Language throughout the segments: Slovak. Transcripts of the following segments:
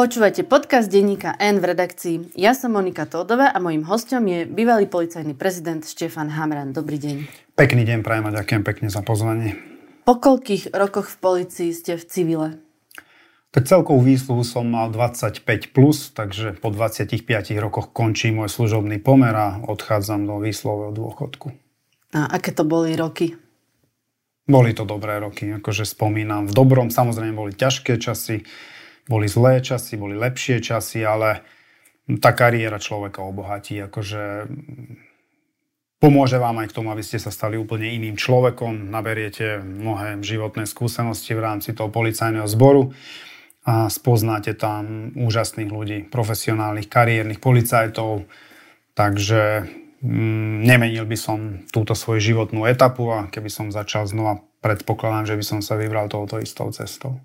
Počúvate podcast denníka N v redakcii. Ja som Monika Tódová a mojím hostom je bývalý policajný prezident Štefan Hamran. Dobrý deň. Pekný deň, prajem a ďakujem pekne za pozvanie. Po koľkých rokoch v policii ste v civile? Tak celkovú výsluhu som mal 25+, plus, takže po 25 rokoch končí môj služobný pomer a odchádzam do výslového dôchodku. A aké to boli roky? Boli to dobré roky, akože spomínam. V dobrom samozrejme boli ťažké časy, boli zlé časy, boli lepšie časy, ale tá kariéra človeka obohatí. Akože pomôže vám aj k tomu, aby ste sa stali úplne iným človekom. Naberiete mnohé životné skúsenosti v rámci toho policajného zboru a spoznáte tam úžasných ľudí, profesionálnych, kariérnych policajtov. Takže mm, nemenil by som túto svoju životnú etapu a keby som začal znova, predpokladám, že by som sa vybral touto istou cestou.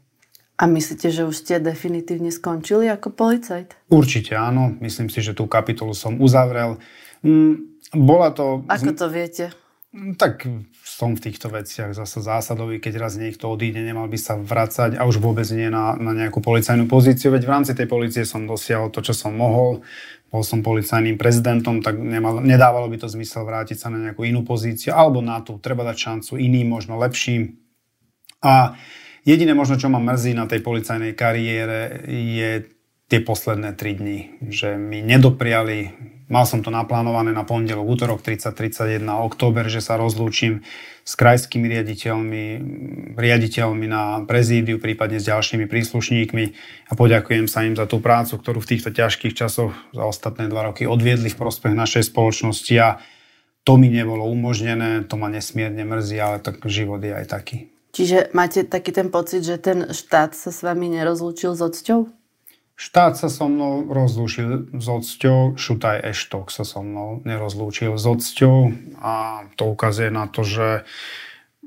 A myslíte, že už ste definitívne skončili ako policajt? Určite áno. Myslím si, že tú kapitolu som uzavrel. Mm, bola to... Ako to viete? Mm, tak som v týchto veciach zase zásadový, keď raz niekto odíde, nemal by sa vracať a už vôbec nie na, na nejakú policajnú pozíciu, veď v rámci tej policie som dosiahol to, čo som mohol, bol som policajným prezidentom, tak nemal, nedávalo by to zmysel vrátiť sa na nejakú inú pozíciu, alebo na tú, treba dať šancu iným, možno lepším. A Jediné možno, čo ma mrzí na tej policajnej kariére, je tie posledné 3 dni, že mi nedopriali, mal som to naplánované na pondelok, útorok 30-31 október, že sa rozlúčim s krajskými riaditeľmi, riaditeľmi na prezídiu, prípadne s ďalšími príslušníkmi a poďakujem sa im za tú prácu, ktorú v týchto ťažkých časoch za ostatné dva roky odviedli v prospech našej spoločnosti a to mi nebolo umožnené, to ma nesmierne mrzí, ale tak život je aj taký. Čiže máte taký ten pocit, že ten štát sa s vami nerozlúčil s odsťou? Štát sa so mnou rozlúčil s odsťou, Šutaj Eštok sa so mnou nerozlúčil s odsťou a to ukazuje na to, že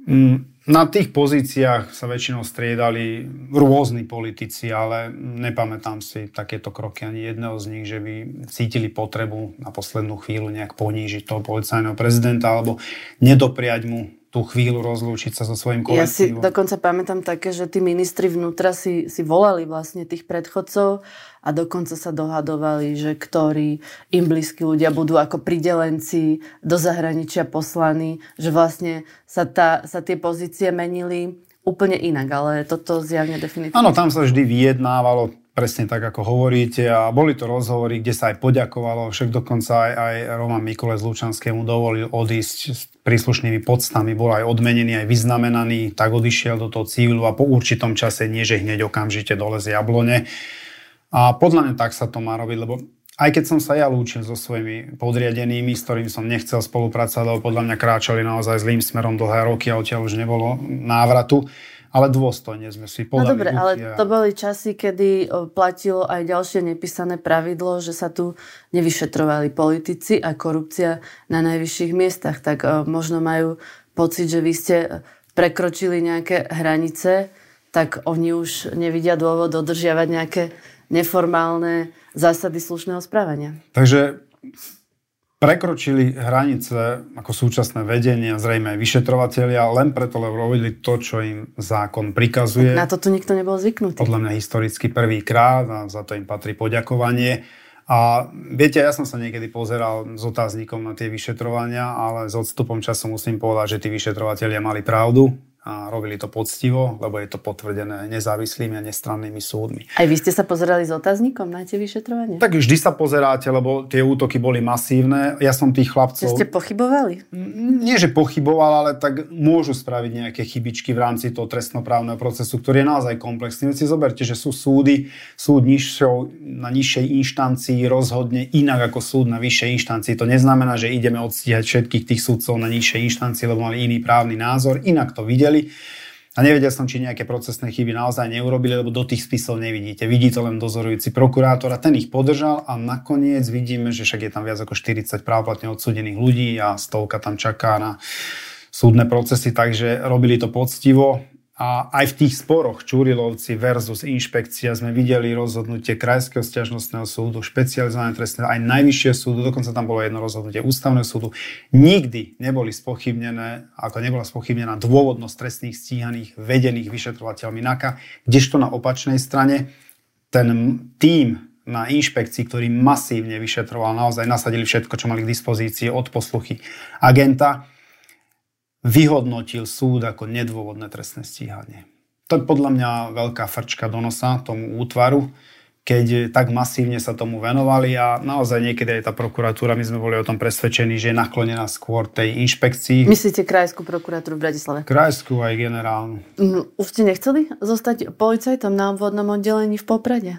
mm, na tých pozíciách sa väčšinou striedali rôzni politici, ale nepamätám si takéto kroky ani jedného z nich, že by cítili potrebu na poslednú chvíľu nejak ponížiť toho policajného prezidenta alebo nedopriať mu tú chvíľu rozlúčiť sa so svojím kolektívom. Ja si dokonca pamätám také, že tí ministri vnútra si, si volali vlastne tých predchodcov a dokonca sa dohadovali, že ktorí im blízki ľudia budú ako pridelenci do zahraničia poslaní, že vlastne sa, tá, sa tie pozície menili úplne inak, ale toto zjavne definitívne. Áno, tam sa vždy vyjednávalo presne tak, ako hovoríte. A boli to rozhovory, kde sa aj poďakovalo, však dokonca aj, aj Roman Mikole z Lučanskému dovolil odísť s príslušnými podstami, bol aj odmenený, aj vyznamenaný, tak odišiel do toho civilu a po určitom čase nie, že hneď okamžite dole z jablone. A podľa mňa tak sa to má robiť, lebo aj keď som sa ja lúčil so svojimi podriadenými, s ktorými som nechcel spolupracovať, lebo podľa mňa kráčali naozaj zlým smerom dlhé roky a odtiaľ už nebolo návratu, ale dôstojne sme si podali No dobre, ale to boli časy, kedy platilo aj ďalšie nepísané pravidlo, že sa tu nevyšetrovali politici a korupcia na najvyšších miestach. Tak možno majú pocit, že vy ste prekročili nejaké hranice, tak oni už nevidia dôvod dodržiavať nejaké neformálne zásady slušného správania. Takže prekročili hranice ako súčasné vedenie zrejme aj vyšetrovateľia len preto, lebo robili to, čo im zákon prikazuje. Na to tu nikto nebol zvyknutý. Podľa mňa historicky prvýkrát a za to im patrí poďakovanie. A viete, ja som sa niekedy pozeral s otáznikom na tie vyšetrovania, ale s odstupom času musím povedať, že tí vyšetrovateľia mali pravdu a robili to poctivo, lebo je to potvrdené nezávislými a nestrannými súdmi. Aj vy ste sa pozerali s otáznikom na tie vyšetrovania? Tak vždy sa pozeráte, lebo tie útoky boli masívne. Ja som tých chlapcov... Že ste pochybovali? Nie, že pochyboval, ale tak môžu spraviť nejaké chybičky v rámci toho trestnoprávneho procesu, ktorý je naozaj komplexný. Si zoberte, že sú súdy, súd nižšou, na nižšej inštancii rozhodne inak ako súd na vyššej inštancii. To neznamená, že ideme odstíhať všetkých tých súdcov na nižšej inštancii, lebo mali iný právny názor. Inak to videli urobili. A nevedel som, či nejaké procesné chyby naozaj neurobili, lebo do tých spisov nevidíte. Vidí to len dozorujúci prokurátor a ten ich podržal a nakoniec vidíme, že však je tam viac ako 40 právoplatne odsudených ľudí a stovka tam čaká na súdne procesy, takže robili to poctivo a aj v tých sporoch Čurilovci versus inšpekcia sme videli rozhodnutie Krajského stiažnostného súdu, špecializované trestné, aj Najvyššieho súdu, dokonca tam bolo jedno rozhodnutie Ústavného súdu. Nikdy neboli spochybnené, ako nebola spochybnená dôvodnosť trestných stíhaných vedených vyšetrovateľmi NAKA, kdežto na opačnej strane ten tím na inšpekcii, ktorý masívne vyšetroval, naozaj nasadili všetko, čo mali k dispozícii od posluchy agenta, vyhodnotil súd ako nedôvodné trestné stíhanie. To je podľa mňa veľká frčka do nosa tomu útvaru, keď tak masívne sa tomu venovali a naozaj niekedy aj tá prokuratúra, my sme boli o tom presvedčení, že je naklonená skôr tej inšpekcii. Myslíte krajskú prokuratúru v Bratislave? Krajskú aj generálnu. Mm, už ste nechceli zostať policajtom na obvodnom oddelení v Poprade?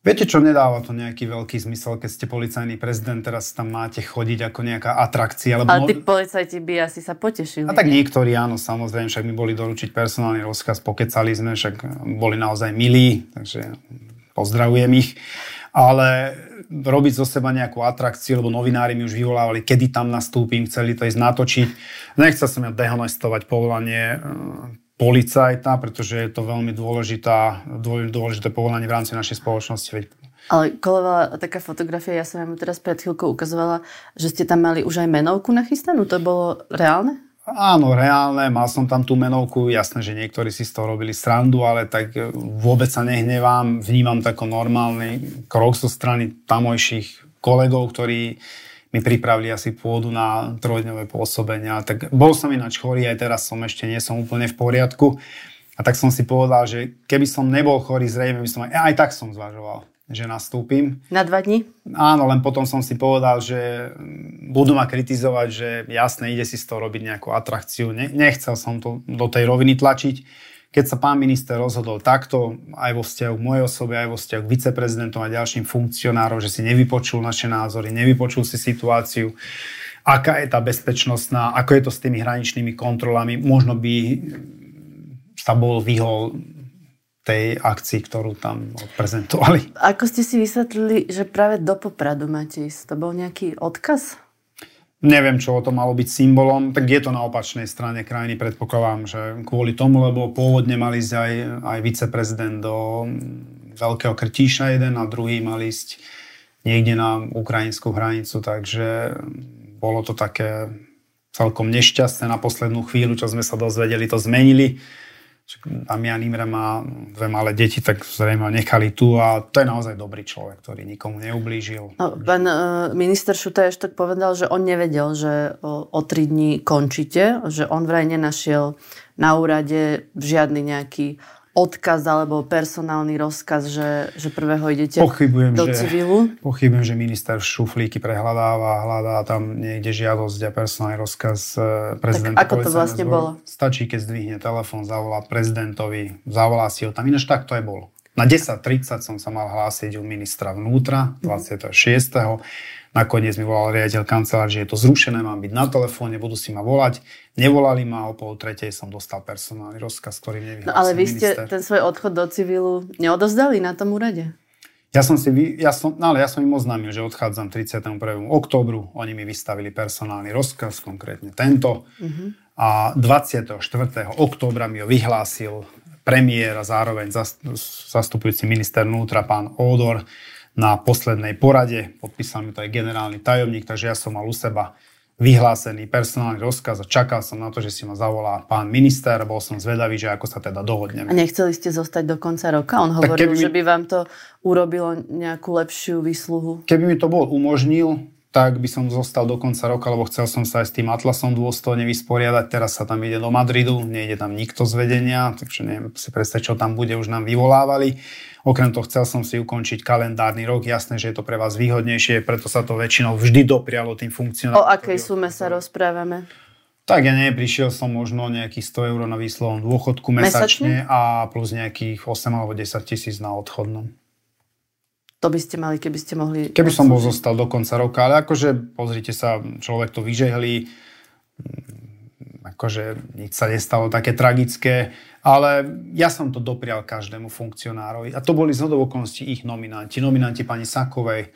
Viete čo, nedáva to nejaký veľký zmysel, keď ste policajný prezident, teraz tam máte chodiť ako nejaká atrakcia. Lebo Ale tí policajti by asi sa potešili. A tak niektorí áno, samozrejme, však my boli doručiť personálny rozkaz, pokecali sme, však boli naozaj milí, takže pozdravujem ich. Ale robiť zo seba nejakú atrakciu, lebo novinári mi už vyvolávali, kedy tam nastúpim, chceli to ísť natočiť. Nechcel som ja dehonestovať povolanie policajta, pretože je to veľmi dôležitá, dôležité povolanie v rámci našej spoločnosti. Ale kolovala taká fotografia, ja som vám teraz pred chvíľkou ukazovala, že ste tam mali už aj menovku nachystanú. To bolo reálne? Áno, reálne. Mal som tam tú menovku. Jasné, že niektorí si z toho robili srandu, ale tak e, vôbec sa nehnevám. Vnímam to ako normálny krok zo strany tamojších kolegov, ktorí mi pripravili asi pôdu na trojdňové pôsobenia. Tak bol som ináč chorý, aj teraz som ešte nie som úplne v poriadku. A tak som si povedal, že keby som nebol chorý, zrejme by som aj, aj tak som zvažoval, že nastúpim. Na dva dní? Áno, len potom som si povedal, že budú ma kritizovať, že jasne, ide si z toho robiť nejakú atrakciu. Ne, nechcel som to do tej roviny tlačiť keď sa pán minister rozhodol takto, aj vo vzťahu k mojej osobe, aj vo vzťahu k viceprezidentom a ďalším funkcionárom, že si nevypočul naše názory, nevypočul si situáciu, aká je tá bezpečnostná, ako je to s tými hraničnými kontrolami, možno by sa bol vyhol tej akcii, ktorú tam odprezentovali. Ako ste si vysvetlili, že práve do Popradu máte ísť? To bol nejaký odkaz? Neviem, čo o to malo byť symbolom, tak je to na opačnej strane krajiny, predpokladám, že kvôli tomu, lebo pôvodne mali ísť aj, aj viceprezident do Veľkého Krtíša jeden a druhý mal ísť niekde na ukrajinskú hranicu, takže bolo to také celkom nešťastné na poslednú chvíľu, čo sme sa dozvedeli, to zmenili Damian Imre má dve malé deti, tak zrejme nechali tu a to je naozaj dobrý človek, ktorý nikomu neublížil. No, pán uh, minister Šutaj ešte povedal, že on nevedel, že o, o tri dní končíte, že on vraj nenašiel na úrade žiadny nejaký odkaz alebo personálny rozkaz, že, že prvého idete pochybujem, do že, civilu? Pochybujem, že minister šuflíky prehľadáva, hľadá tam niekde žiadosť a personálny rozkaz e, prezidenta. Tak ako to vlastne zboru. bolo? Stačí, keď zdvihne telefón, zavolá prezidentovi, zavolá si ho tam. Ináč tak to aj bolo. Na 10.30 som sa mal hlásiť u ministra vnútra, 26. Mm-hmm. Nakoniec mi volal riaditeľ kancelár, že je to zrušené, mám byť na telefóne, budú si ma volať. Nevolali ma, o pol tretej som dostal personálny rozkaz, ktorý nevyhlásil No ale vy ste minister. ten svoj odchod do civilu neodozdali na tom úrade? Ja som si, ja som, no ale ja som im oznámil, že odchádzam 31. oktobru. Oni mi vystavili personálny rozkaz, konkrétne tento. Uh-huh. A 24. októbra mi ho vyhlásil premiér a zároveň zastupujúci minister vnútra, pán Ódor na poslednej porade. Podpísal mi to aj generálny tajomník, takže ja som mal u seba vyhlásený personálny rozkaz a čakal som na to, že si ma zavolá pán minister. Bol som zvedavý, že ako sa teda dohodneme. A nechceli ste zostať do konca roka? On hovoril, mi... že by vám to urobilo nejakú lepšiu výsluhu. Keby mi to bol umožnil, tak by som zostal do konca roka, lebo chcel som sa aj s tým Atlasom dôstojne vysporiadať. Teraz sa tam ide do Madridu, nejde tam nikto z vedenia, takže neviem si predstaviť, čo tam bude, už nám vyvolávali. Okrem toho chcel som si ukončiť kalendárny rok. Jasné, že je to pre vás výhodnejšie, preto sa to väčšinou vždy doprialo tým funkcionárom. O akej sume sa rozprávame? Tak ja nie, prišiel som možno nejakých 100 eur na výslovom dôchodku mesačne, mesačne a plus nejakých 8 alebo 10 tisíc na odchodnom. To by ste mali, keby ste mohli... Keby som bol zostal do konca roka, ale akože pozrite sa, človek to vyžehli, akože nič sa nestalo také tragické, ale ja som to doprial každému funkcionárovi. A to boli z okolností ich nominanti, nominanti pani Sakovej,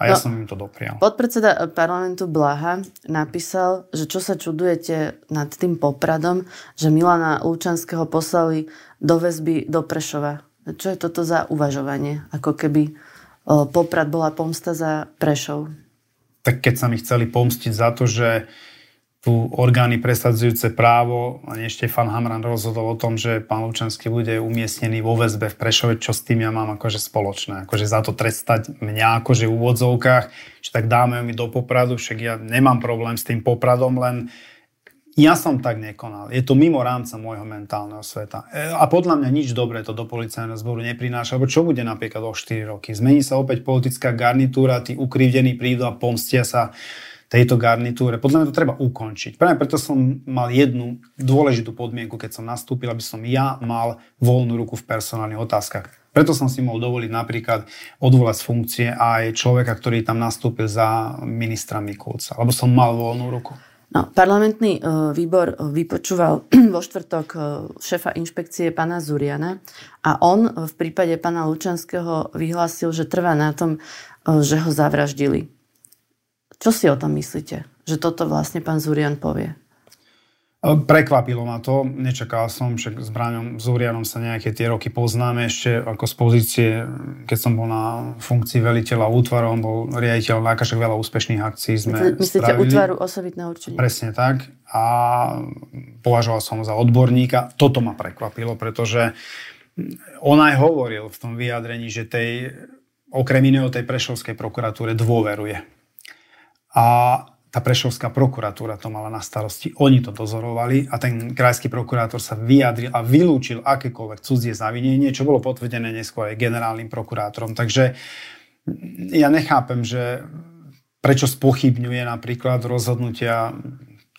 a ja no, som im to doprial. Podpredseda parlamentu Blaha napísal, že čo sa čudujete nad tým popradom, že Milana Lučanského poslali do väzby do Prešova. Čo je toto za uvažovanie? Ako keby poprad bola pomsta za Prešov. Tak keď sa mi chceli pomstiť za to, že tu orgány presadzujúce právo, a Štefan Hamran rozhodol o tom, že pán Lučanský bude umiestnený vo väzbe v Prešove, čo s tým ja mám akože spoločné. Akože za to trestať mňa akože v úvodzovkách, že tak dáme mi do popradu, však ja nemám problém s tým popradom, len ja som tak nekonal. Je to mimo rámca môjho mentálneho sveta. E, a podľa mňa nič dobré to do policajného zboru neprináša, lebo čo bude napríklad o 4 roky? Zmení sa opäť politická garnitúra, tí ukrivdení prídu a pomstia sa tejto garnitúre. Podľa mňa to treba ukončiť. Práve preto som mal jednu dôležitú podmienku, keď som nastúpil, aby som ja mal voľnú ruku v personálnych otázkach. Preto som si mohol dovoliť napríklad odvolať z funkcie aj človeka, ktorý tam nastúpil za ministra Mikulca, lebo som mal voľnú ruku. No, parlamentný uh, výbor vypočúval vo štvrtok uh, šéfa inšpekcie pána Zuriana a on v prípade pána Lučanského vyhlásil, že trvá na tom, že ho zavraždili. Čo si o tom myslíte? Že toto vlastne pán Zurian povie? Prekvapilo ma to, nečakal som, že s Braňom Zurianom sa nejaké tie roky poznáme ešte ako z pozície, keď som bol na funkcii veliteľa útvaru, on bol riaditeľ nákažek veľa úspešných akcií sme Myslíte spravili. útvaru osobitného určenia? Presne tak a považoval som ho za odborníka. Toto ma prekvapilo, pretože on aj hovoril v tom vyjadrení, že tej, okrem iného tej Prešovskej prokuratúre dôveruje a tá Prešovská prokuratúra to mala na starosti. Oni to dozorovali a ten krajský prokurátor sa vyjadril a vylúčil akékoľvek cudzie zavinenie, čo bolo potvrdené neskôr aj generálnym prokurátorom. Takže ja nechápem, že prečo spochybňuje napríklad rozhodnutia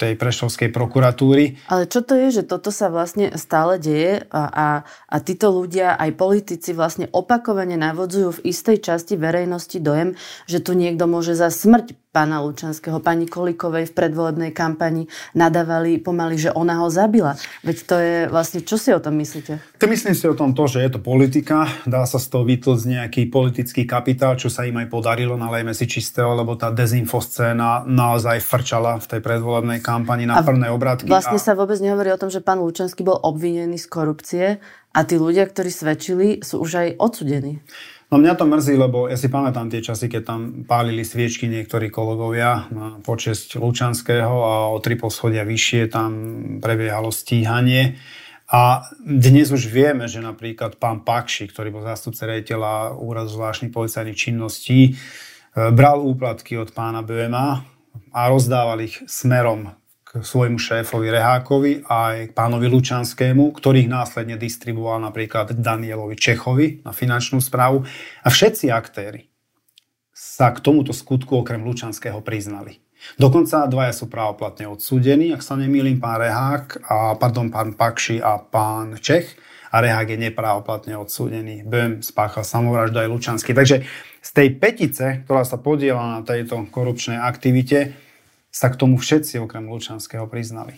tej prešovskej prokuratúry. Ale čo to je, že toto sa vlastne stále deje a, a, a títo ľudia, aj politici vlastne opakovane navodzujú v istej časti verejnosti dojem, že tu niekto môže za smrť pána Lučanského, pani Kolikovej v predvolebnej kampani nadávali pomaly, že ona ho zabila. Veď to je vlastne, čo si o tom myslíte? To myslím si o tom to, že je to politika, dá sa z toho vytlcť nejaký politický kapitál, čo sa im aj podarilo, nalejme si čistého, lebo tá dezinfoscéna naozaj frčala v tej predvolebnej kampani na prvné obratky. Vlastne a... sa vôbec nehovorí o tom, že pán Lučanský bol obvinený z korupcie a tí ľudia, ktorí svedčili, sú už aj odsudení. No mňa to mrzí, lebo ja si pamätám tie časy, keď tam pálili sviečky niektorí kolegovia na počesť Lučanského a o tri poschodia vyššie tam prebiehalo stíhanie. A dnes už vieme, že napríklad pán Pakši, ktorý bol zástupca rejiteľa Úradu zvláštnych policajných činností, e, bral úplatky od pána Böema a rozdával ich smerom k svojmu šéfovi Rehákovi a aj k pánovi Lučanskému, ktorých následne distribuoval napríklad Danielovi Čechovi na finančnú správu. A všetci aktéry sa k tomuto skutku okrem Lučanského priznali. Dokonca dvaja sú právoplatne odsúdení, ak sa nemýlim, pán Rehák, a, pardon, pán Pakši a pán Čech. A Rehák je neprávoplatne odsúdený. Böhm spáchal samovraždu aj Lučanský. Takže z tej petice, ktorá sa podiela na tejto korupčnej aktivite, sa k tomu všetci okrem Lučanského priznali.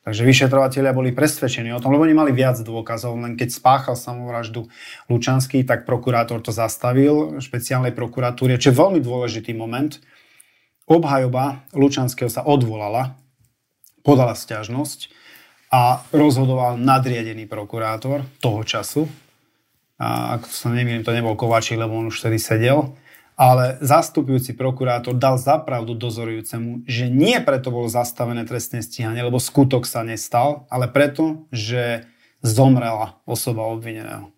Takže vyšetrovateľia boli presvedčení o tom, lebo oni mali viac dôkazov, len keď spáchal samovraždu Lučanský, tak prokurátor to zastavil špeciálnej prokuratúre, čo je veľmi dôležitý moment. Obhajoba Lučanského sa odvolala, podala stiažnosť a rozhodoval nadriadený prokurátor toho času. A ak sa nemýlim, to nebol Kovačík, lebo on už vtedy sedel ale zastupujúci prokurátor dal zapravdu dozorujúcemu, že nie preto bolo zastavené trestné stíhanie, lebo skutok sa nestal, ale preto, že zomrela osoba obvineného.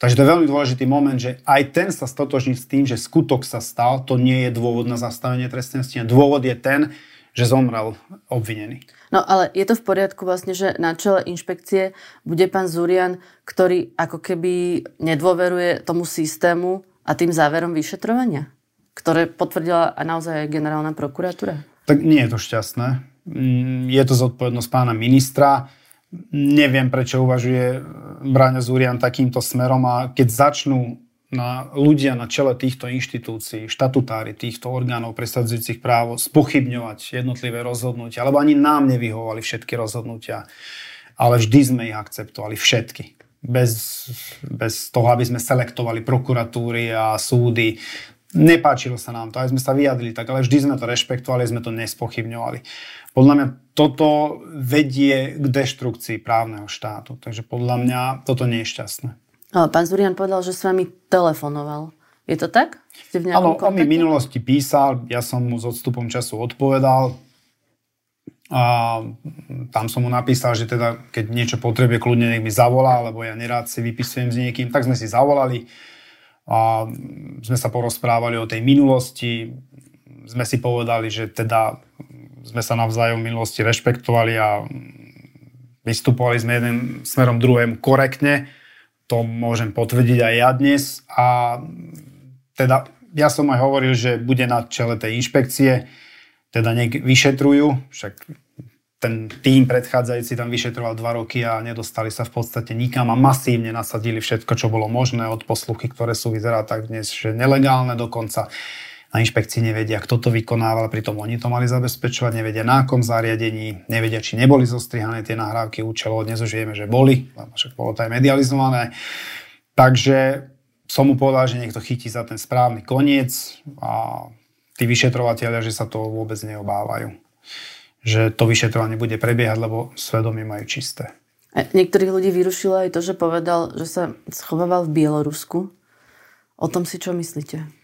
Takže to je veľmi dôležitý moment, že aj ten sa stotožní s tým, že skutok sa stal, to nie je dôvod na zastavenie trestného stíhania. Dôvod je ten, že zomrel obvinený. No ale je to v poriadku vlastne, že na čele inšpekcie bude pán Zurian, ktorý ako keby nedôveruje tomu systému, a tým záverom vyšetrovania, ktoré potvrdila aj naozaj aj generálna prokuratúra? Tak nie je to šťastné. Mm, je to zodpovednosť pána ministra. Neviem, prečo uvažuje Bráňa Zúrian takýmto smerom a keď začnú na ľudia na čele týchto inštitúcií, štatutári týchto orgánov presadzujúcich právo spochybňovať jednotlivé rozhodnutia, alebo ani nám nevyhovovali všetky rozhodnutia, ale vždy sme ich akceptovali, všetky bez, bez toho, aby sme selektovali prokuratúry a súdy. Nepáčilo sa nám to, aj sme sa vyjadrili tak, ale vždy sme to rešpektovali, sme to nespochybňovali. Podľa mňa toto vedie k deštrukcii právneho štátu, takže podľa mňa toto nie je šťastné. Ale pán Zurian povedal, že s vami telefonoval. Je to tak? Áno, on mi v minulosti písal, ja som mu s odstupom času odpovedal. A tam som mu napísal, že teda keď niečo potrebuje, kľudne nech mi zavolá, lebo ja nerád si vypisujem s niekým. Tak sme si zavolali a sme sa porozprávali o tej minulosti. Sme si povedali, že teda sme sa navzájom v minulosti rešpektovali a vystupovali sme jeden smerom druhému korektne. To môžem potvrdiť aj ja dnes. A teda ja som aj hovoril, že bude na čele tej inšpekcie teda nech vyšetrujú, však ten tým predchádzajúci tam vyšetroval dva roky a nedostali sa v podstate nikam a masívne nasadili všetko, čo bolo možné od posluchy, ktoré sú vyzerá tak dnes, že nelegálne dokonca. Na inšpekcii nevedia, kto to vykonával, pritom oni to mali zabezpečovať, nevedia na akom zariadení, nevedia, či neboli zostrihané tie nahrávky účelov, dnes už vieme, že boli, však bolo to aj medializované. Takže som mu povedal, že niekto chytí za ten správny koniec a tí vyšetrovateľia, že sa to vôbec neobávajú. Že to vyšetrovanie bude prebiehať, lebo svedomie majú čisté. A niektorých ľudí vyrušilo aj to, že povedal, že sa schovával v Bielorusku. O tom si čo myslíte?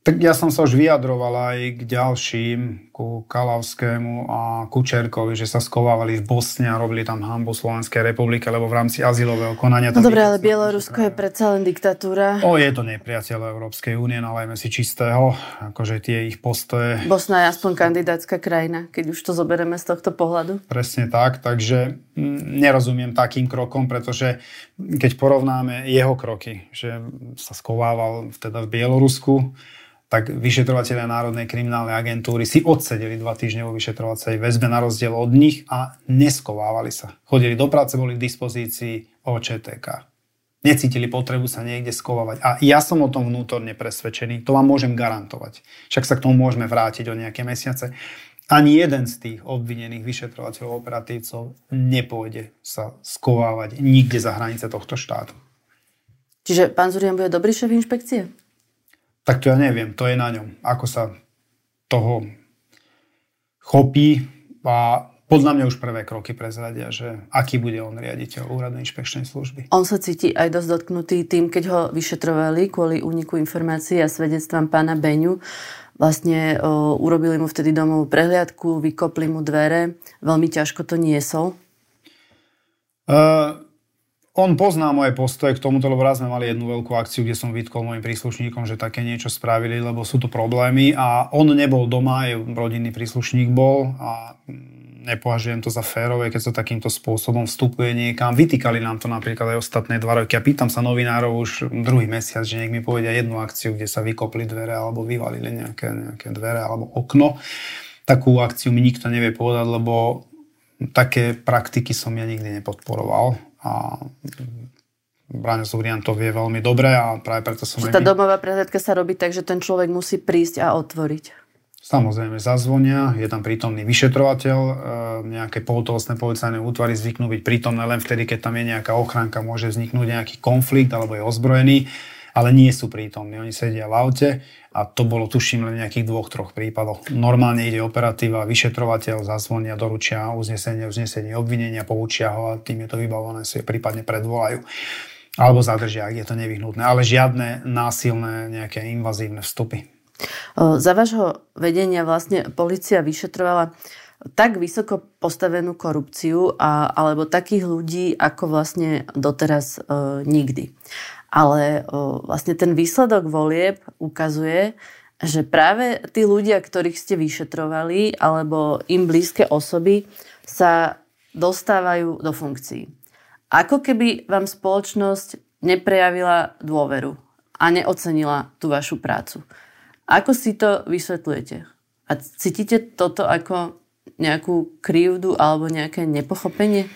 Tak ja som sa už vyjadroval aj k ďalším, ku Kalavskému a Kučerkovi, že sa skovávali v Bosne a robili tam hambu Slovenskej republike, lebo v rámci azylového konania... No dobre, ale Bielorusko je predsa len diktatúra. O, je to nepriateľ Európskej únie, nalajme si čistého, akože tie ich postoje... Bosna je aspoň kandidátska krajina, keď už to zoberieme z tohto pohľadu. Presne tak, takže nerozumiem takým krokom, pretože keď porovnáme jeho kroky, že sa skovával teda v Bielorusku, tak vyšetrovateľia Národnej kriminálnej agentúry si odsedeli dva týždne vo vyšetrovacej väzbe na rozdiel od nich a neskovávali sa. Chodili do práce, boli k dispozícii OČTK. Necítili potrebu sa niekde skovávať. A ja som o tom vnútorne presvedčený, to vám môžem garantovať. Však sa k tomu môžeme vrátiť o nejaké mesiace. Ani jeden z tých obvinených vyšetrovateľov operatívcov nepôjde sa skovávať nikde za hranice tohto štátu. Čiže pán Zurian bude dobrý šéf inšpekcie? tak to ja neviem, to je na ňom. Ako sa toho chopí a podľa mňa už prvé kroky prezradia, že aký bude on riaditeľ úradnej inšpekčnej služby. On sa cíti aj dosť dotknutý tým, keď ho vyšetrovali kvôli úniku informácií a svedectvám pána Beňu. Vlastne o, urobili mu vtedy domovú prehliadku, vykopli mu dvere, veľmi ťažko to niesol. Uh, on pozná moje postoje k tomuto, lebo raz sme mali jednu veľkú akciu, kde som vytkol mojim príslušníkom, že také niečo spravili, lebo sú tu problémy. A on nebol doma, aj rodinný príslušník bol. A nepovažujem to za férové, keď sa takýmto spôsobom vstupuje niekam. Vytýkali nám to napríklad aj ostatné dva roky a pýtam sa novinárov už druhý mesiac, že nech mi povedia jednu akciu, kde sa vykopli dvere alebo vyvalili nejaké, nejaké dvere alebo okno. Takú akciu mi nikto nevie povedať, lebo také praktiky som ja nikdy nepodporoval a Braňo Zúrian to vie veľmi dobre a práve preto som... Tá domová prehľadka sa robí tak, že ten človek musí prísť a otvoriť. Samozrejme zazvonia, je tam prítomný vyšetrovateľ, e, nejaké pohotovostné policajné útvary zvyknú byť prítomné len vtedy, keď tam je nejaká ochránka, môže vzniknúť nejaký konflikt alebo je ozbrojený ale nie sú prítomní. Oni sedia v aute a to bolo tuším len nejakých dvoch, troch prípadoch. Normálne ide operatíva, vyšetrovateľ, zazvonia, doručia uznesenie, uznesenie obvinenia, poučia ho a tým je to vybavené, si prípadne predvolajú alebo zadržia, ak je to nevyhnutné. Ale žiadne násilné, nejaké invazívne vstupy. Za vášho vedenia vlastne policia vyšetrovala tak vysoko postavenú korupciu a, alebo takých ľudí ako vlastne doteraz e, nikdy. Ale o, vlastne ten výsledok volieb ukazuje, že práve tí ľudia, ktorých ste vyšetrovali, alebo im blízke osoby, sa dostávajú do funkcií. Ako keby vám spoločnosť neprejavila dôveru a neocenila tú vašu prácu. Ako si to vysvetľujete? A cítite toto ako nejakú krivdu alebo nejaké nepochopenie?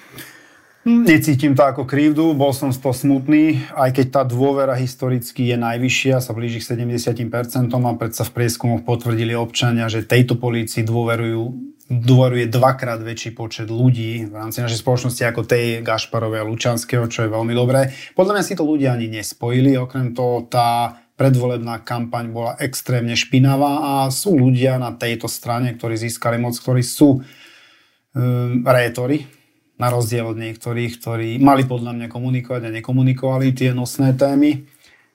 Necítim to ako krivdu, bol som z toho smutný, aj keď tá dôvera historicky je najvyššia, sa blíži k 70% a predsa v prieskumoch potvrdili občania, že tejto polícii dôverujú dôveruje dvakrát väčší počet ľudí v rámci našej spoločnosti ako tej Gašparovej a Lučanského, čo je veľmi dobré. Podľa mňa si to ľudia ani nespojili, okrem toho tá predvolebná kampaň bola extrémne špinavá a sú ľudia na tejto strane, ktorí získali moc, ktorí sú um, rétori, na rozdiel od niektorých, ktorí mali podľa mňa komunikovať a nekomunikovali tie nosné témy.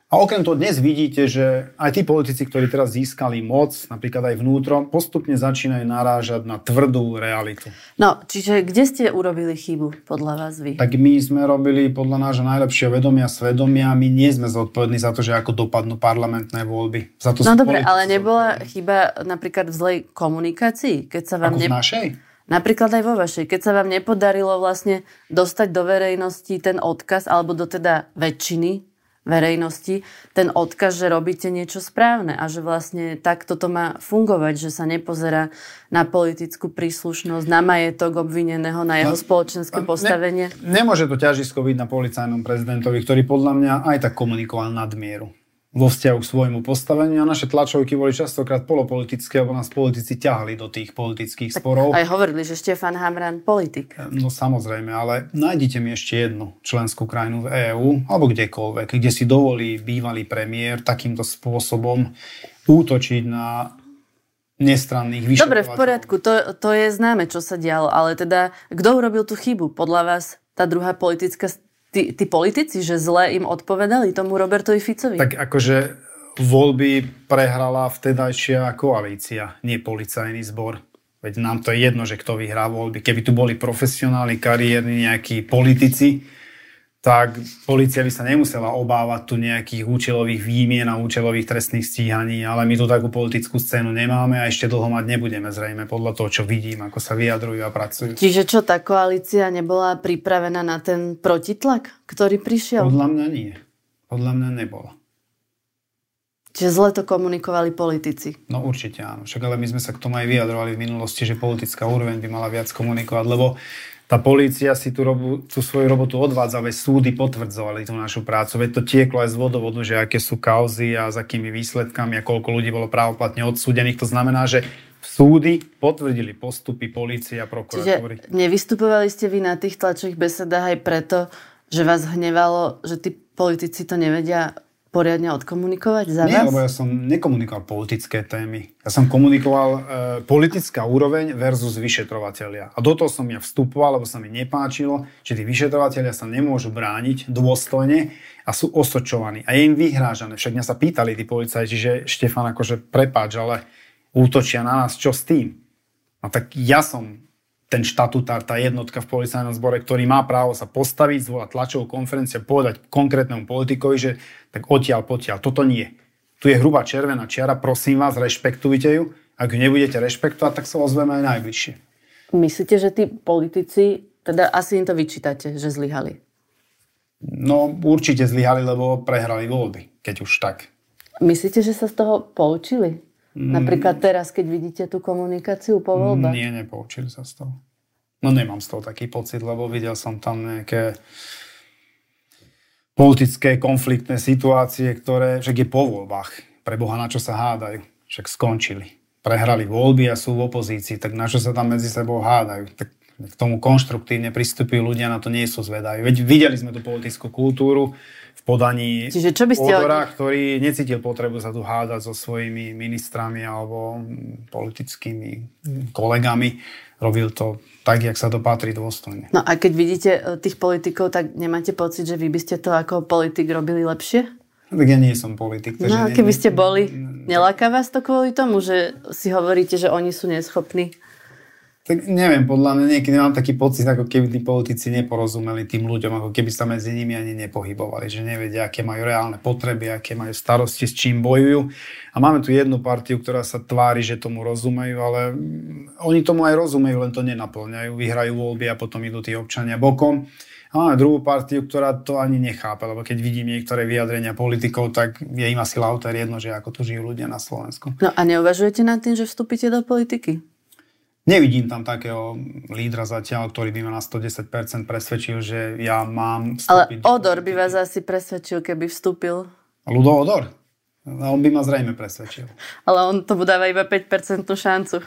A okrem toho dnes vidíte, že aj tí politici, ktorí teraz získali moc, napríklad aj vnútro, postupne začínajú narážať na tvrdú realitu. No, čiže kde ste urobili chybu podľa vás vy? Tak my sme robili podľa nášho najlepšieho vedomia, svedomia. My nie sme zodpovední za to, že ako dopadnú parlamentné voľby. Za to no dobre, ale nebola chyba napríklad v zlej komunikácii? Keď sa vám ako ne... v našej? Napríklad aj vo vašej. Keď sa vám nepodarilo vlastne dostať do verejnosti ten odkaz, alebo do teda väčšiny verejnosti ten odkaz, že robíte niečo správne a že vlastne takto to má fungovať, že sa nepozerá na politickú príslušnosť, na majetok obvineného, na jeho no, spoločenské postavenie. Ne, nemôže to ťažisko byť na policajnom prezidentovi, ktorý podľa mňa aj tak komunikoval nadmieru vo vzťahu k svojmu postaveniu a naše tlačovky boli častokrát polopolitické, lebo nás politici ťahali do tých politických tak sporov. Aj hovorili, že Štefan Hamran politik. No samozrejme, ale nájdite mi ešte jednu členskú krajinu v EÚ alebo kdekoľvek, kde si dovolí bývalý premiér takýmto spôsobom útočiť na nestranných vyšetrovateľov. Dobre, v poriadku, to, to je známe, čo sa dialo, ale teda kto urobil tú chybu? Podľa vás tá druhá politická tí, tí politici, že zle im odpovedali tomu Robertovi Ficovi? Tak akože voľby prehrala vtedajšia koalícia, nie policajný zbor. Veď nám to je jedno, že kto vyhrá voľby. Keby tu boli profesionálni, kariérni nejakí politici, tak policia by sa nemusela obávať tu nejakých účelových výmien a účelových trestných stíhaní, ale my tu takú politickú scénu nemáme a ešte dlho mať nebudeme zrejme podľa toho, čo vidím, ako sa vyjadrujú a pracujú. Čiže čo, tá koalícia nebola pripravená na ten protitlak, ktorý prišiel? Podľa mňa nie. Podľa mňa nebola. Čiže zle to komunikovali politici. No určite áno. Však ale my sme sa k tomu aj vyjadrovali v minulosti, že politická úroveň by mala viac komunikovať, lebo tá polícia si tú, robu, tú svoju robotu odvádza, veď súdy potvrdzovali tú našu prácu, veď to tieklo aj z vodovodu, že aké sú kauzy a s akými výsledkami a koľko ľudí bolo právoplatne odsúdených. To znamená, že súdy potvrdili postupy polície a prokuratúry. Čiže nevystupovali ste vy na tých tlačových besedách aj preto, že vás hnevalo, že tí politici to nevedia poriadne odkomunikovať za Nie, vás? lebo ja som nekomunikoval politické témy. Ja som komunikoval e, politická úroveň versus vyšetrovateľia. A do toho som ja vstupoval, lebo sa mi nepáčilo, že tí vyšetrovateľia sa nemôžu brániť dôstojne a sú osočovaní. A je im vyhrážané. Však mňa sa pýtali tí policajti, že Štefan akože prepáč, ale útočia na nás, čo s tým? A tak ja som ten štatutár, tá jednotka v policajnom zbore, ktorý má právo sa postaviť, zvolať tlačovú konferenciu, povedať konkrétnemu politikovi, že tak odtiaľ, potiaľ, toto nie. Tu je hrubá červená čiara, prosím vás, rešpektujte ju. Ak ju nebudete rešpektovať, tak sa ozveme aj najbližšie. Myslíte, že tí politici, teda asi im to vyčítate, že zlyhali? No určite zlyhali, lebo prehrali voľby, keď už tak. Myslíte, že sa z toho poučili? Mm. Napríklad teraz, keď vidíte tú komunikáciu po voľbách? Nie, nepoučili sa z toho. No nemám z toho taký pocit, lebo videl som tam nejaké politické konfliktné situácie, ktoré však je po voľbách. Pre Boha na čo sa hádajú? Však skončili. Prehrali voľby a sú v opozícii, tak na čo sa tam medzi sebou hádajú? Tak k tomu konštruktívne pristupujú ľudia, na to nie sú zvedajú. Veď videli sme tú politickú kultúru, podaní Čiže čo by ste odora, od... ktorý necítil potrebu sa tu hádať so svojimi ministrami alebo politickými kolegami. Robil to tak, jak sa to patrí dôstojne. No a keď vidíte e, tých politikov, tak nemáte pocit, že vy by ste to ako politik robili lepšie? Tak ja nie som politik. No a keby ste boli, neláka vás to kvôli tomu, že si hovoríte, že oni sú neschopní? Tak neviem, podľa mňa niekedy mám taký pocit, ako keby tí politici neporozumeli tým ľuďom, ako keby sa medzi nimi ani nepohybovali, že nevedia, aké majú reálne potreby, aké majú starosti, s čím bojujú. A máme tu jednu partiu, ktorá sa tvári, že tomu rozumejú, ale oni tomu aj rozumejú, len to nenaplňajú, vyhrajú voľby a potom idú tí občania bokom. A máme druhú partiu, ktorá to ani nechápe, lebo keď vidím niektoré vyjadrenia politikov, tak je im asi lauter jedno, že ako tu žijú ľudia na Slovensku. No a neuvažujete nad tým, že vstúpite do politiky? Nevidím tam takého lídra zatiaľ, ktorý by ma na 110% presvedčil, že ja mám vstúpiť. Ale Odor by vás asi presvedčil, keby vstúpil. Ludo Odor? On by ma zrejme presvedčil. Ale on tomu dáva iba 5% šancu.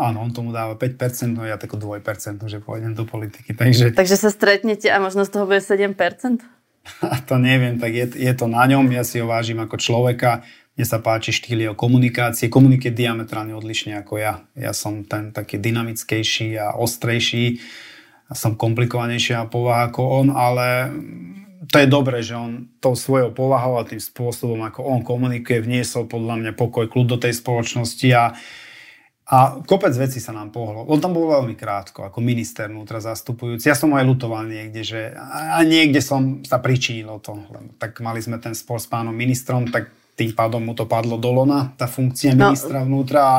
Áno, on tomu dáva 5%, no ja takú 2%, že pôjdem do politiky. Takže... Takže sa stretnete a možno z toho bude 7%? to neviem, tak je, je to na ňom. Ja si ho vážim ako človeka. Mne sa páči štýl jeho komunikácie. Komunikuje diametrálne odlišne ako ja. Ja som ten taký dynamickejší a ostrejší. A som komplikovanejšia povaha ako on, ale to je dobré, že on tou svojou povahou a tým spôsobom, ako on komunikuje, vniesol podľa mňa pokoj, kľud do tej spoločnosti a a kopec vecí sa nám pohlo. On tam bol veľmi krátko, ako minister vnútra zastupujúci. Ja som aj lutoval niekde, že a niekde som sa pričinil o to. Tak mali sme ten spor s pánom ministrom, tak tým pádom mu to padlo do lona, tá funkcia no. ministra no. vnútra. A,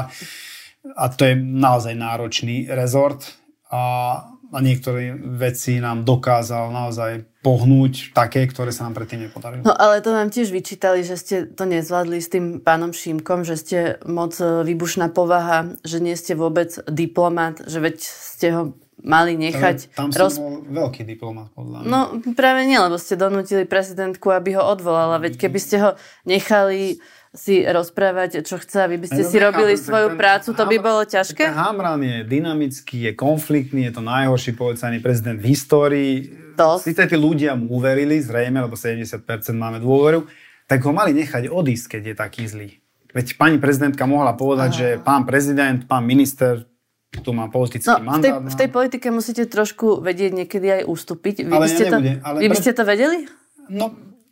a to je naozaj náročný rezort. A a niektoré veci nám dokázal naozaj pohnúť také, ktoré sa nám predtým nepodarilo. No ale to nám tiež vyčítali, že ste to nezvládli s tým pánom Šímkom, že ste moc e, výbušná povaha, že nie ste vôbec diplomat, že veď ste ho mali nechať... Tam som roz... bol veľký diplomat, podľa mňa. No práve nie, lebo ste donútili prezidentku, aby ho odvolala. Veď keby ste ho nechali si rozprávať, čo chce, aby by ste no, si robili ten, svoju ten, prácu, to by bolo ťažké? Ten Hamran je dynamický, je konfliktný, je to najhorší policajný prezident v histórii. To. Sice tí ľudia mu uverili, zrejme, lebo 70% máme dôveru, tak ho mali nechať odísť, keď je taký zlý. Veď pani prezidentka mohla povedať, Aha. že pán prezident, pán minister, tu má politický no, mandát. V tej, v tej politike musíte trošku vedieť niekedy aj ustúpiť. Vy, ale by, ste ja to, ale vy by ste to vedeli? No,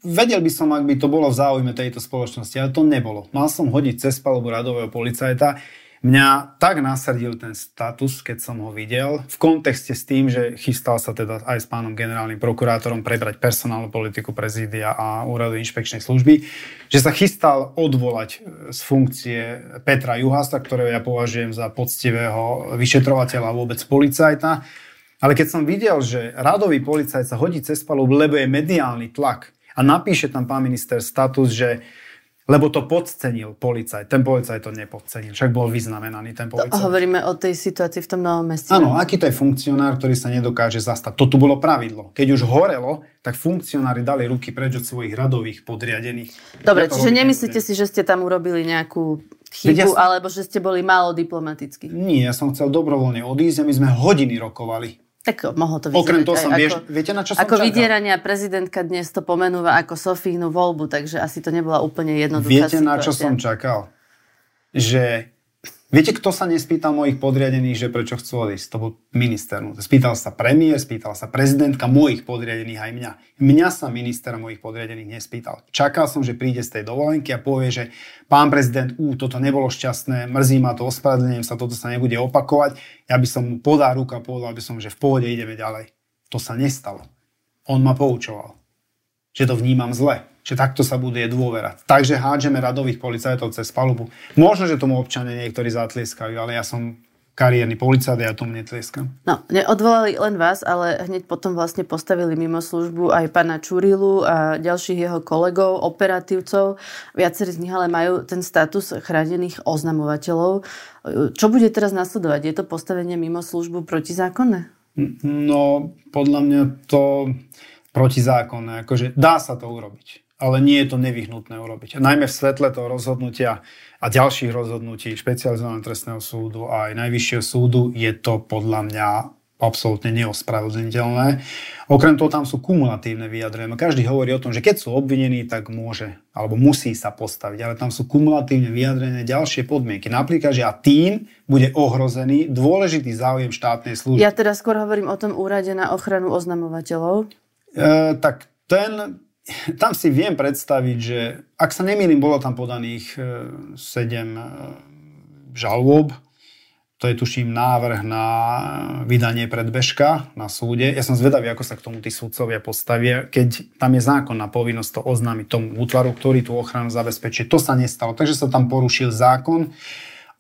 vedel by som, ak by to bolo v záujme tejto spoločnosti, ale to nebolo. Mal som hodiť cez palubu radového policajta. Mňa tak nasadil ten status, keď som ho videl, v kontexte s tým, že chystal sa teda aj s pánom generálnym prokurátorom prebrať personálnu politiku prezídia a úradu inšpekčnej služby, že sa chystal odvolať e, z funkcie Petra Juhasa, ktorého ja považujem za poctivého vyšetrovateľa vôbec policajta. Ale keď som videl, že radový policajt sa hodí cez palubu, lebo je mediálny tlak, a napíše tam pán minister status, že lebo to podcenil policajt. Ten policajt to nepodcenil, však bol vyznamenaný ten policajt. To hovoríme o tej situácii v tom novom meste. Áno, aký to je funkcionár, ktorý sa nedokáže zastať. To tu bolo pravidlo. Keď už horelo, tak funkcionári dali ruky preč od svojich radových podriadených. Dobre, ja čiže nemyslíte si, že ste tam urobili nejakú chybu, ja alebo že ste boli málo diplomatickí? Nie, ja som chcel dobrovoľne odísť a my sme hodiny rokovali. Tak mohlo to vyzerať Okrem toho som, vieš, ako, viete na čo som Ako čakal? vydierania prezidentka dnes to pomenúva ako Sofínu voľbu, takže asi to nebola úplne jednoduchá Viete situácia. na čo som čakal? Že Viete, kto sa nespýtal mojich podriadených, že prečo chcú odísť? To bol minister. Spýtal sa premiér, spýtal sa prezidentka mojich podriadených aj mňa. Mňa sa minister mojich podriadených nespýtal. Čakal som, že príde z tej dovolenky a povie, že pán prezident, ú, toto nebolo šťastné, mrzí ma to, ospravedlňujem sa, toto sa nebude opakovať. Ja by som mu podal ruku a povedal by som, že v pohode ideme ďalej. To sa nestalo. On ma poučoval, že to vnímam zle že takto sa buduje dôvera. Takže hádžeme radových policajtov cez palubu. Možno, že tomu občania niektorí zatlieskajú, ale ja som kariérny policajt ja tomu netlieskam. No, neodvolali len vás, ale hneď potom vlastne postavili mimo službu aj pána Čurilu a ďalších jeho kolegov, operatívcov. Viacerí z nich ale majú ten status chránených oznamovateľov. Čo bude teraz nasledovať? Je to postavenie mimo službu protizákonné? No, podľa mňa to protizákonné. Akože dá sa to urobiť ale nie je to nevyhnutné urobiť. Najmä v svetle toho rozhodnutia a ďalších rozhodnutí špecializovaného trestného súdu a aj najvyššieho súdu je to podľa mňa absolútne neospravedlniteľné. Okrem toho tam sú kumulatívne vyjadrenia. Každý hovorí o tom, že keď sú obvinení, tak môže alebo musí sa postaviť, ale tam sú kumulatívne vyjadrené ďalšie podmienky. Napríklad, že a tým bude ohrozený dôležitý záujem štátnej služby. Ja teda skôr hovorím o tom úrade na ochranu oznamovateľov. E, tak ten tam si viem predstaviť, že ak sa nemýlim, bolo tam podaných 7 e, e, žalôb, to je tuším návrh na vydanie predbežka na súde. Ja som zvedavý, ako sa k tomu tí súdcovia postavia, keď tam je zákonná povinnosť to oznámiť tomu útvaru, ktorý tú ochranu zabezpečí. To sa nestalo, takže sa tam porušil zákon.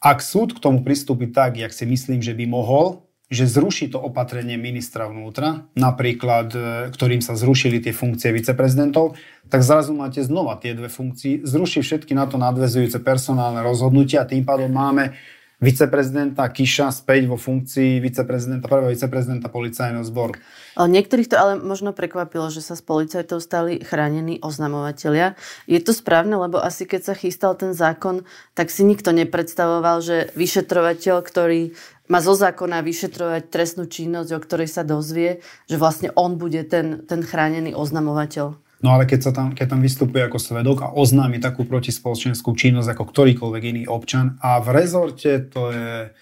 Ak súd k tomu pristúpi tak, jak si myslím, že by mohol, že zruší to opatrenie ministra vnútra, napríklad, e, ktorým sa zrušili tie funkcie viceprezidentov, tak zrazu máte znova tie dve funkcie, zruší všetky na to nadvezujúce personálne rozhodnutia a tým pádom máme viceprezidenta Kiša späť vo funkcii viceprezidenta, prvého viceprezidenta policajného zboru. Niektorých to ale možno prekvapilo, že sa z policajtov stali chránení oznamovateľia. Je to správne, lebo asi keď sa chystal ten zákon, tak si nikto nepredstavoval, že vyšetrovateľ, ktorý má zo zákona vyšetrovať trestnú činnosť, o ktorej sa dozvie, že vlastne on bude ten, ten chránený oznamovateľ. No ale keď, sa tam, keď tam vystupuje ako svedok a oznámi takú protispoločenskú činnosť ako ktorýkoľvek iný občan a v rezorte to je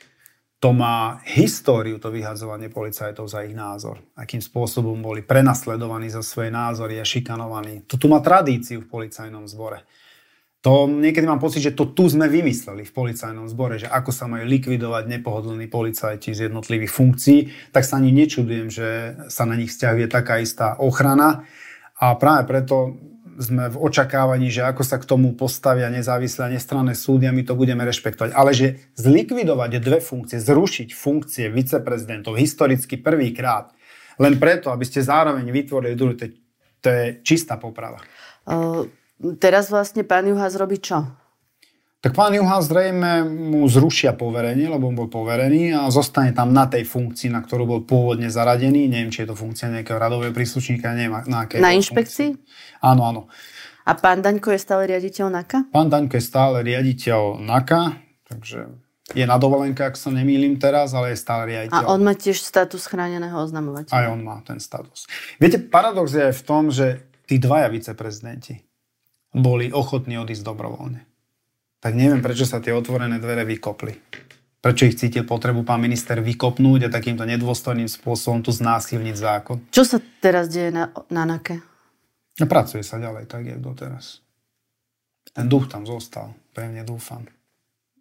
to má históriu, to vyhadzovanie policajtov za ich názor. Akým spôsobom boli prenasledovaní za svoje názory a šikanovaní. To tu má tradíciu v policajnom zbore. To niekedy mám pocit, že to tu sme vymysleli v policajnom zbore, že ako sa majú likvidovať nepohodlní policajti z jednotlivých funkcií, tak sa ani nečudujem, že sa na nich stiahuje taká istá ochrana. A práve preto sme v očakávaní, že ako sa k tomu postavia nezávislé a nestranné súdy a my to budeme rešpektovať. Ale že zlikvidovať dve funkcie, zrušiť funkcie viceprezidentov historicky prvýkrát, len preto, aby ste zároveň vytvorili druhú, to, to je čistá poprava. Uh, teraz vlastne pán Juhás robí čo? Tak pán Juha zrejme mu zrušia poverenie, lebo bol poverený a zostane tam na tej funkcii, na ktorú bol pôvodne zaradený. Neviem, či je to funkcia nejakého radového príslušníka, neviem na akej Na inšpekcii? Funkcii. Áno, áno. A pán Daňko je stále riaditeľ NAKA? Pán Daňko je stále riaditeľ NAKA, takže je na dovolenke, ak sa nemýlim teraz, ale je stále riaditeľ. A on má tiež status chráneného oznamovateľa. Aj on má ten status. Viete, paradox je aj v tom, že tí dvaja viceprezidenti boli ochotní odísť dobrovoľne tak neviem, prečo sa tie otvorené dvere vykopli. Prečo ich cítil potrebu pán minister vykopnúť a takýmto nedôstojným spôsobom tu znásilniť zákon. Čo sa teraz deje na, na NAKE? No, pracuje sa ďalej, tak je doteraz. Ten duch tam zostal, pevne dúfam.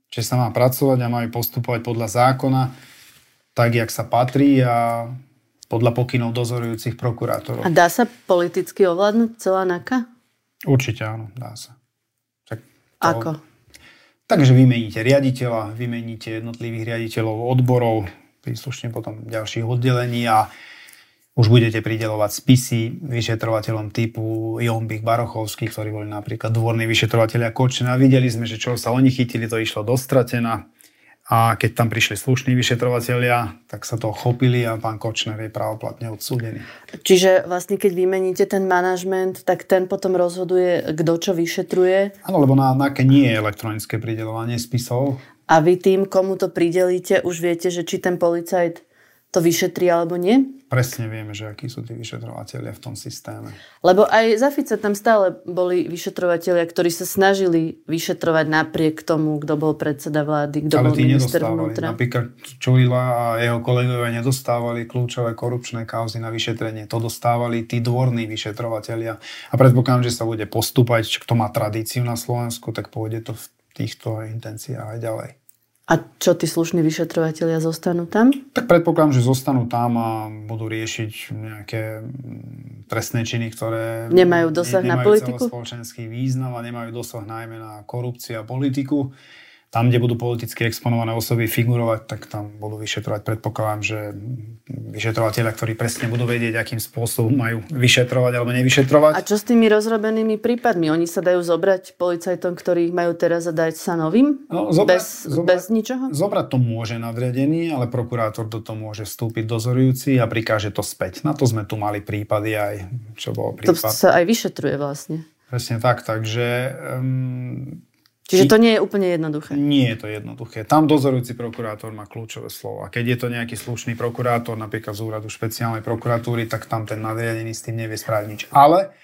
Čiže sa má pracovať a majú postupovať podľa zákona, tak, jak sa patrí a podľa pokynov dozorujúcich prokurátorov. A dá sa politicky ovládnuť celá NAKA? Určite áno, dá sa. Tak to... Ako? Takže vymeníte riaditeľa, vymeníte jednotlivých riaditeľov odborov, príslušne potom ďalších oddelení a už budete pridelovať spisy vyšetrovateľom typu Jombik, Barochovský, ktorí boli napríklad dvorní vyšetrovateľia Kočena. Videli sme, že čo sa oni chytili, to išlo dostratená. A keď tam prišli slušní vyšetrovatelia, tak sa to chopili a pán Kočner je pravoplatne odsúdený. Čiže vlastne keď vymeníte ten manažment, tak ten potom rozhoduje, kto čo vyšetruje? Áno, lebo na NAKE nie je elektronické pridelovanie spisov. A vy tým, komu to pridelíte, už viete, že či ten policajt to vyšetrí alebo nie? Presne vieme, že akí sú tí vyšetrovateľia v tom systéme. Lebo aj za Fica tam stále boli vyšetrovateľia, ktorí sa snažili vyšetrovať napriek tomu, kto bol predseda vlády, kto Ale bol minister vnútra. Napríklad Čulila a jeho kolegovia nedostávali kľúčové korupčné kauzy na vyšetrenie. To dostávali tí dvorní vyšetrovateľia. A predpokladám, že sa bude postúpať, kto má tradíciu na Slovensku, tak pôjde to v týchto intenciách aj ďalej. A čo tí slušní vyšetrovateľia zostanú tam? Tak predpokladám, že zostanú tam a budú riešiť nejaké mm, trestné činy, ktoré nemajú dosah nemajú na politiku. spoločenský význam a nemajú dosah najmä na korupciu a politiku tam, kde budú politicky exponované osoby figurovať, tak tam budú vyšetrovať. Predpokladám, že vyšetrovateľia, ktorí presne budú vedieť, akým spôsobom majú vyšetrovať alebo nevyšetrovať. A čo s tými rozrobenými prípadmi? Oni sa dajú zobrať policajtom, ktorých majú teraz a dať sa novým? No, zobrať, bez, zobrať, bez ničoho? Zobrať to môže nadriadený, ale prokurátor do toho môže vstúpiť dozorujúci a prikáže to späť. Na to sme tu mali prípady aj, čo bolo prípad. To sa aj vyšetruje vlastne. Presne tak, takže um, Čiže to nie je úplne jednoduché. Nie je to jednoduché. Tam dozorujúci prokurátor má kľúčové slovo. A keď je to nejaký slušný prokurátor, napríklad z úradu špeciálnej prokuratúry, tak tam ten nadriadený s tým nevie spraviť nič. Ale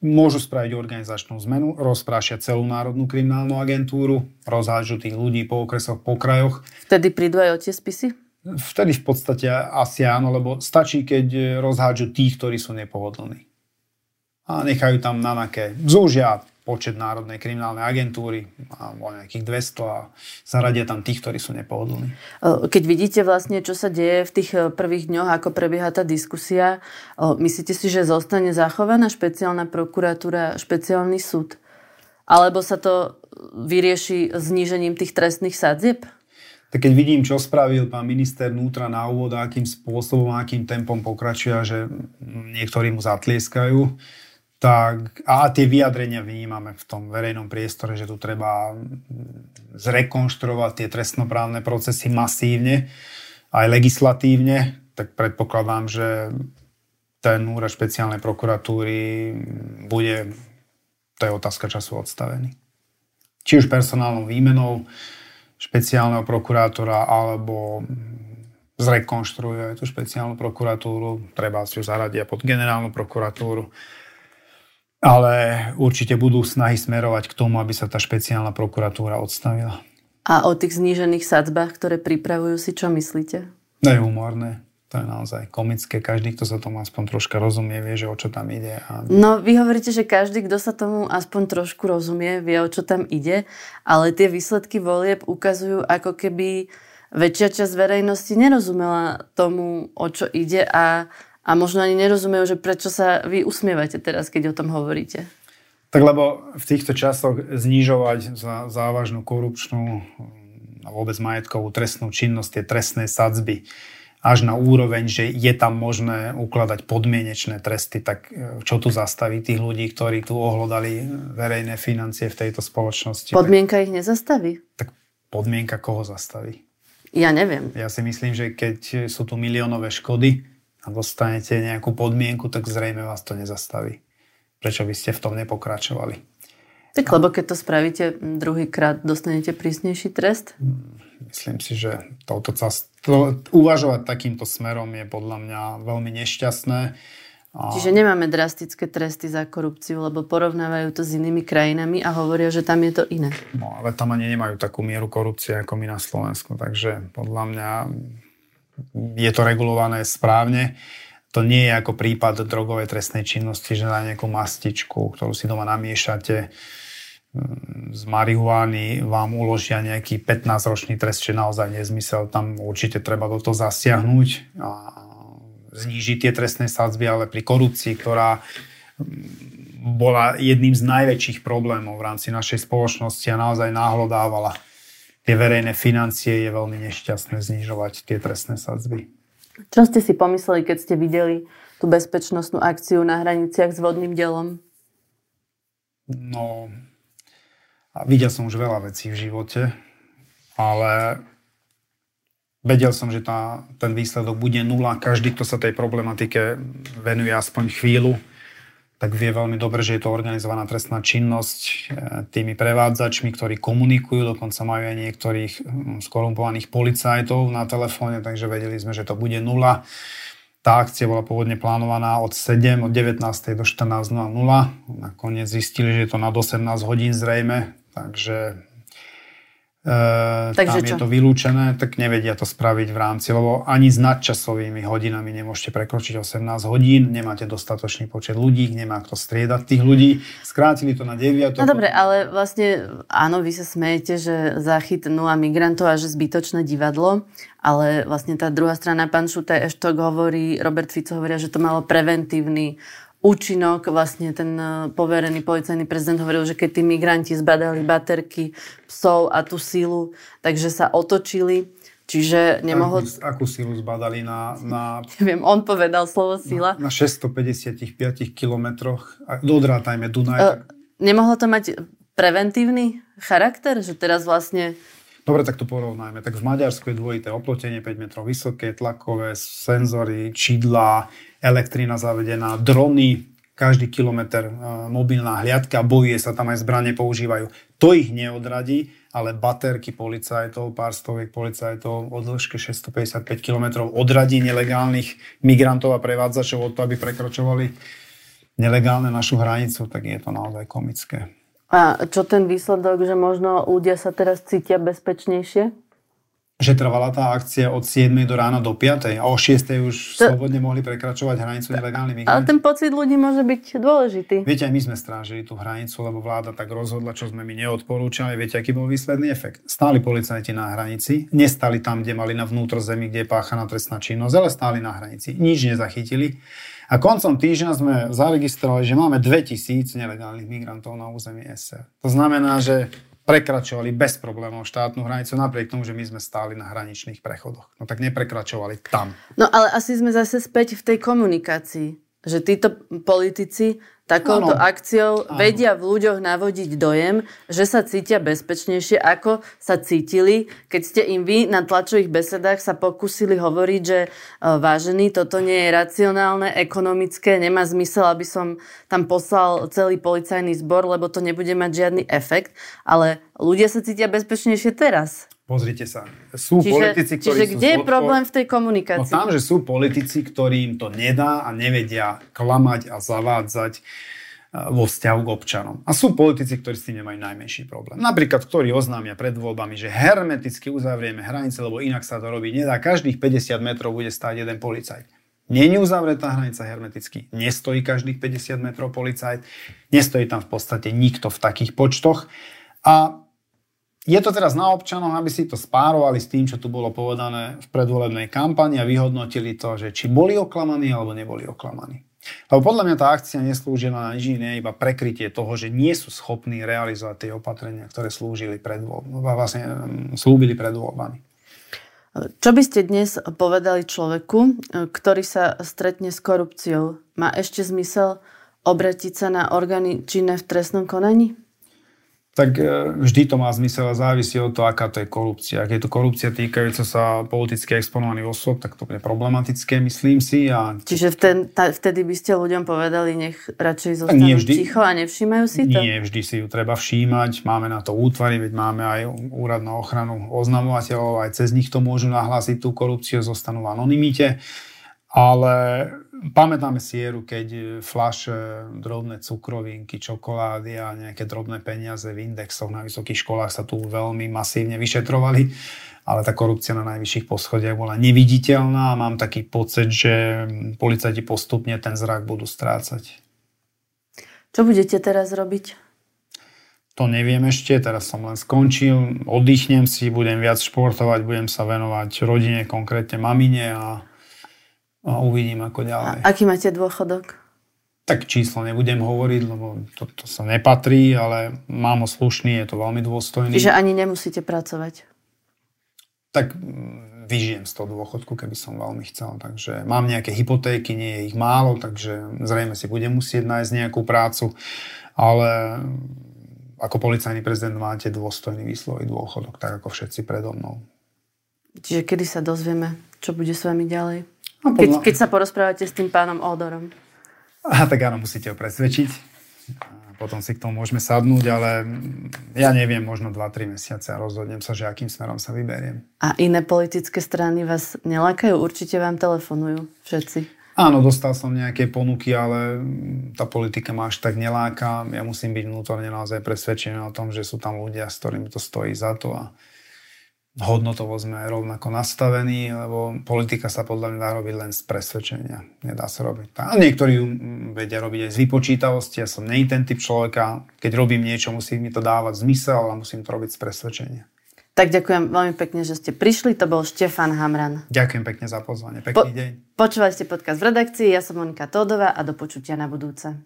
môžu spraviť organizačnú zmenu, rozprášia celú Národnú kriminálnu agentúru, rozhážu tých ľudí po okresoch, po krajoch. Vtedy prídu aj o tie spisy? Vtedy v podstate asi áno, lebo stačí, keď rozhádžu tých, ktorí sú nepohodlní. A nechajú tam na naké. Zúžia počet Národnej kriminálnej agentúry, o nejakých 200 a zaradia tam tých, ktorí sú nepohodlní. Keď vidíte vlastne, čo sa deje v tých e, prvých dňoch, ako prebieha tá diskusia, myslíte si, že zostane zachovaná špeciálna prokuratúra, špeciálny súd? Alebo sa to vyrieši znížením tých trestných sadzieb? Tak keď vidím, čo spravil pán minister vnútra na úvod a akým spôsobom, akým tempom pokračuje, že niektorí mu zatlieskajú, tak, a tie vyjadrenia vnímame v tom verejnom priestore, že tu treba zrekonštruovať tie trestnoprávne procesy masívne, aj legislatívne, tak predpokladám, že ten úrad špeciálnej prokuratúry bude, to je otázka času, odstavený. Či už personálnou výmenou špeciálneho prokurátora, alebo zrekonštruuje tú špeciálnu prokuratúru, treba si ju zaradia pod generálnu prokuratúru ale určite budú snahy smerovať k tomu, aby sa tá špeciálna prokuratúra odstavila. A o tých znížených sadzbách, ktoré pripravujú si, čo myslíte? To je humorné. To je naozaj komické. Každý, kto sa tomu aspoň troška rozumie, vie, že o čo tam ide. A... No, vy hovoríte, že každý, kto sa tomu aspoň trošku rozumie, vie, o čo tam ide, ale tie výsledky volieb ukazujú, ako keby väčšia časť verejnosti nerozumela tomu, o čo ide a, a možno ani nerozumejú, že prečo sa vy usmievate teraz, keď o tom hovoríte. Tak lebo v týchto časoch znižovať za závažnú korupčnú a vôbec majetkovú trestnú činnosť, tie trestné sadzby, až na úroveň, že je tam možné ukladať podmienečné tresty, tak e, čo tu zastaví tých ľudí, ktorí tu ohlodali verejné financie v tejto spoločnosti? Podmienka tak, ich nezastaví? Tak podmienka koho zastaví? Ja neviem. Ja si myslím, že keď sú tu miliónové škody a dostanete nejakú podmienku, tak zrejme vás to nezastaví. Prečo by ste v tom nepokračovali? Tak lebo keď to spravíte druhýkrát, dostanete prísnejší trest? Myslím si, že touto to, uvažovať takýmto smerom je podľa mňa veľmi nešťastné. A... Čiže nemáme drastické tresty za korupciu, lebo porovnávajú to s inými krajinami a hovoria, že tam je to iné. No, ale tam ani nemajú takú mieru korupcie ako my na Slovensku, takže podľa mňa je to regulované správne. To nie je ako prípad drogovej trestnej činnosti, že na nejakú mastičku, ktorú si doma namiešate, z marihuány vám uložia nejaký 15-ročný trest, čo je naozaj nezmysel. Tam určite treba do toho zasiahnuť a znížiť tie trestné sadzby, ale pri korupcii, ktorá bola jedným z najväčších problémov v rámci našej spoločnosti a naozaj náhlo dávala tie verejné financie, je veľmi nešťastné znižovať tie trestné sadzby. Čo ste si pomysleli, keď ste videli tú bezpečnostnú akciu na hraniciach s vodným delom? No, a videl som už veľa vecí v živote, ale vedel som, že tá, ten výsledok bude nula. Každý, kto sa tej problematike venuje aspoň chvíľu, tak vie veľmi dobre, že je to organizovaná trestná činnosť e, tými prevádzačmi, ktorí komunikujú, dokonca majú aj niektorých hm, skorumpovaných policajtov na telefóne, takže vedeli sme, že to bude nula. Tá akcia bola pôvodne plánovaná od 7, od 19. do 14.00. Nakoniec zistili, že je to nad 18 hodín zrejme, Takže E, Takže tam čo? je to vylúčené, tak nevedia to spraviť v rámci, lebo ani s nadčasovými hodinami nemôžete prekročiť 18 hodín, nemáte dostatočný počet ľudí, nemá kto striedať tých ľudí. Skrátili to na 9. No dobre, ale vlastne áno, vy sa smejete, že zachyt nula migrantov a že zbytočné divadlo, ale vlastne tá druhá strana, pán Šutaj Eštok hovorí, Robert Fico hovoria, že to malo preventívny účinok, vlastne ten e, poverený policajný prezident hovoril, že keď tí migranti zbadali baterky psov a tú sílu, takže sa otočili. Čiže nemohol... Akú, sílu zbadali na... na... Neviem, on povedal slovo síla. Na, na 655 kilometroch. Dodrátajme Dunaj. Uh, tak... Nemohlo to mať preventívny charakter? Že teraz vlastne... Dobre, tak to porovnajme. Tak v Maďarsku je dvojité oplotenie, 5 metrov vysoké, tlakové, senzory, čidlá, elektrina zavedená, drony, každý kilometr e, mobilná hliadka, bojuje sa tam aj zbranie používajú. To ich neodradí, ale baterky policajtov, pár stoviek policajtov o dĺžke 655 km odradí nelegálnych migrantov a prevádzačov od toho, aby prekročovali nelegálne našu hranicu, tak je to naozaj komické. A čo ten výsledok, že možno ľudia sa teraz cítia bezpečnejšie? Že trvala tá akcia od 7 do rána do 5 a o 6 už to... slobodne mohli prekračovať hranicu nelegálni migranti. Ale ten pocit ľudí môže byť dôležitý. Viete, aj my sme strážili tú hranicu, lebo vláda tak rozhodla, čo sme mi neodporúčali. Viete, aký bol výsledný efekt? Stáli policajti na hranici, nestali tam, kde mali na vnútrozemí, kde je páchaná trestná činnosť, ale stáli na hranici. Nič nezachytili. A koncom týždňa sme zaregistrovali, že máme 2000 nelegálnych migrantov na území SR. To znamená, že prekračovali bez problémov štátnu hranicu, napriek tomu, že my sme stáli na hraničných prechodoch. No tak neprekračovali tam. No ale asi sme zase späť v tej komunikácii, že títo politici takouto ano. akciou ano. vedia v ľuďoch navodiť dojem, že sa cítia bezpečnejšie, ako sa cítili, keď ste im vy na tlačových besedách sa pokúsili hovoriť, že e, vážený, toto nie je racionálne, ekonomické, nemá zmysel, aby som tam poslal celý policajný zbor, lebo to nebude mať žiadny efekt, ale ľudia sa cítia bezpečnejšie teraz. Pozrite sa. Sú čiže, politici, ktorí čiže sú kde je problém v tej komunikácii? No tam, že sú politici, ktorým to nedá a nevedia klamať a zavádzať vo vzťahu k občanom. A sú politici, ktorí s tým nemajú najmenší problém. Napríklad, ktorí oznámia pred voľbami, že hermeticky uzavrieme hranice, lebo inak sa to robiť nedá. Každých 50 metrov bude stáť jeden policajt. Není uzavretá hranica hermeticky, nestojí každých 50 metrov policajt, nestojí tam v podstate nikto v takých počtoch. A je to teraz na občanoch, aby si to spárovali s tým, čo tu bolo povedané v predvolebnej kampani a vyhodnotili to, že či boli oklamaní alebo neboli oklamaní. Lebo podľa mňa tá akcia neslúži na nič iné, iba prekrytie toho, že nie sú schopní realizovať tie opatrenia, ktoré slúžili pred voľbami, vlastne mm, slúbili pred voľbami. Čo by ste dnes povedali človeku, ktorý sa stretne s korupciou? Má ešte zmysel obratiť sa na orgány činné v trestnom konaní? Tak e, vždy to má zmysel a závisí od toho, aká to je korupcia. Ak je to korupcia týkajúca sa politicky exponovaných osôb, tak to bude problematické, myslím si. A... Čiže vtedy, vtedy by ste ľuďom povedali, nech radšej zostanú nie vždy, ticho a nevšímajú si to? Nie, vždy si ju treba všímať. Máme na to útvary, veď máme aj úrad na ochranu oznamovateľov, aj cez nich to môžu nahlásiť tú korupciu, zostanú v anonimite. Ale pamätáme si éru, keď flaše, drobné cukrovinky, čokolády a nejaké drobné peniaze v indexoch na vysokých školách sa tu veľmi masívne vyšetrovali, ale tá korupcia na najvyšších poschodiach bola neviditeľná a mám taký pocit, že policajti postupne ten zrak budú strácať. Čo budete teraz robiť? To neviem ešte, teraz som len skončil, oddychnem si, budem viac športovať, budem sa venovať rodine, konkrétne mamine a a uvidím ako ďalej. A aký máte dôchodok? Tak číslo nebudem hovoriť, lebo to, to sa nepatrí, ale mám ho slušný, je to veľmi dôstojný. Čiže ani nemusíte pracovať? Tak mm, vyžijem z toho dôchodku, keby som veľmi chcel. Takže mám nejaké hypotéky, nie je ich málo, takže zrejme si budem musieť nájsť nejakú prácu, ale ako policajný prezident máte dôstojný výslový dôchodok, tak ako všetci predo mnou. Čiže kedy sa dozvieme, čo bude s vami ďalej? No, keď, keď sa porozprávate s tým pánom Odorom. A tak áno, musíte ho presvedčiť. A potom si k tomu môžeme sadnúť, ale ja neviem, možno 2-3 mesiace a rozhodnem sa, že akým smerom sa vyberiem. A iné politické strany vás nelákajú? Určite vám telefonujú všetci. Áno, dostal som nejaké ponuky, ale tá politika ma až tak neláka. Ja musím byť vnútorne naozaj presvedčený o tom, že sú tam ľudia, s ktorými to stojí za to. A hodnotovo sme rovnako nastavení, lebo politika sa podľa mňa dá robiť len z presvedčenia. Nedá sa robiť. A niektorí ju vedia robiť aj z vypočítavosti. Ja som nej ten typ človeka. Keď robím niečo, musí mi to dávať zmysel a musím to robiť z presvedčenia. Tak ďakujem veľmi pekne, že ste prišli. To bol Štefan Hamran. Ďakujem pekne za pozvanie. Pekný po- deň. Počúvali ste podcast v redakcii. Ja som Monika Tódová a do počutia na budúce.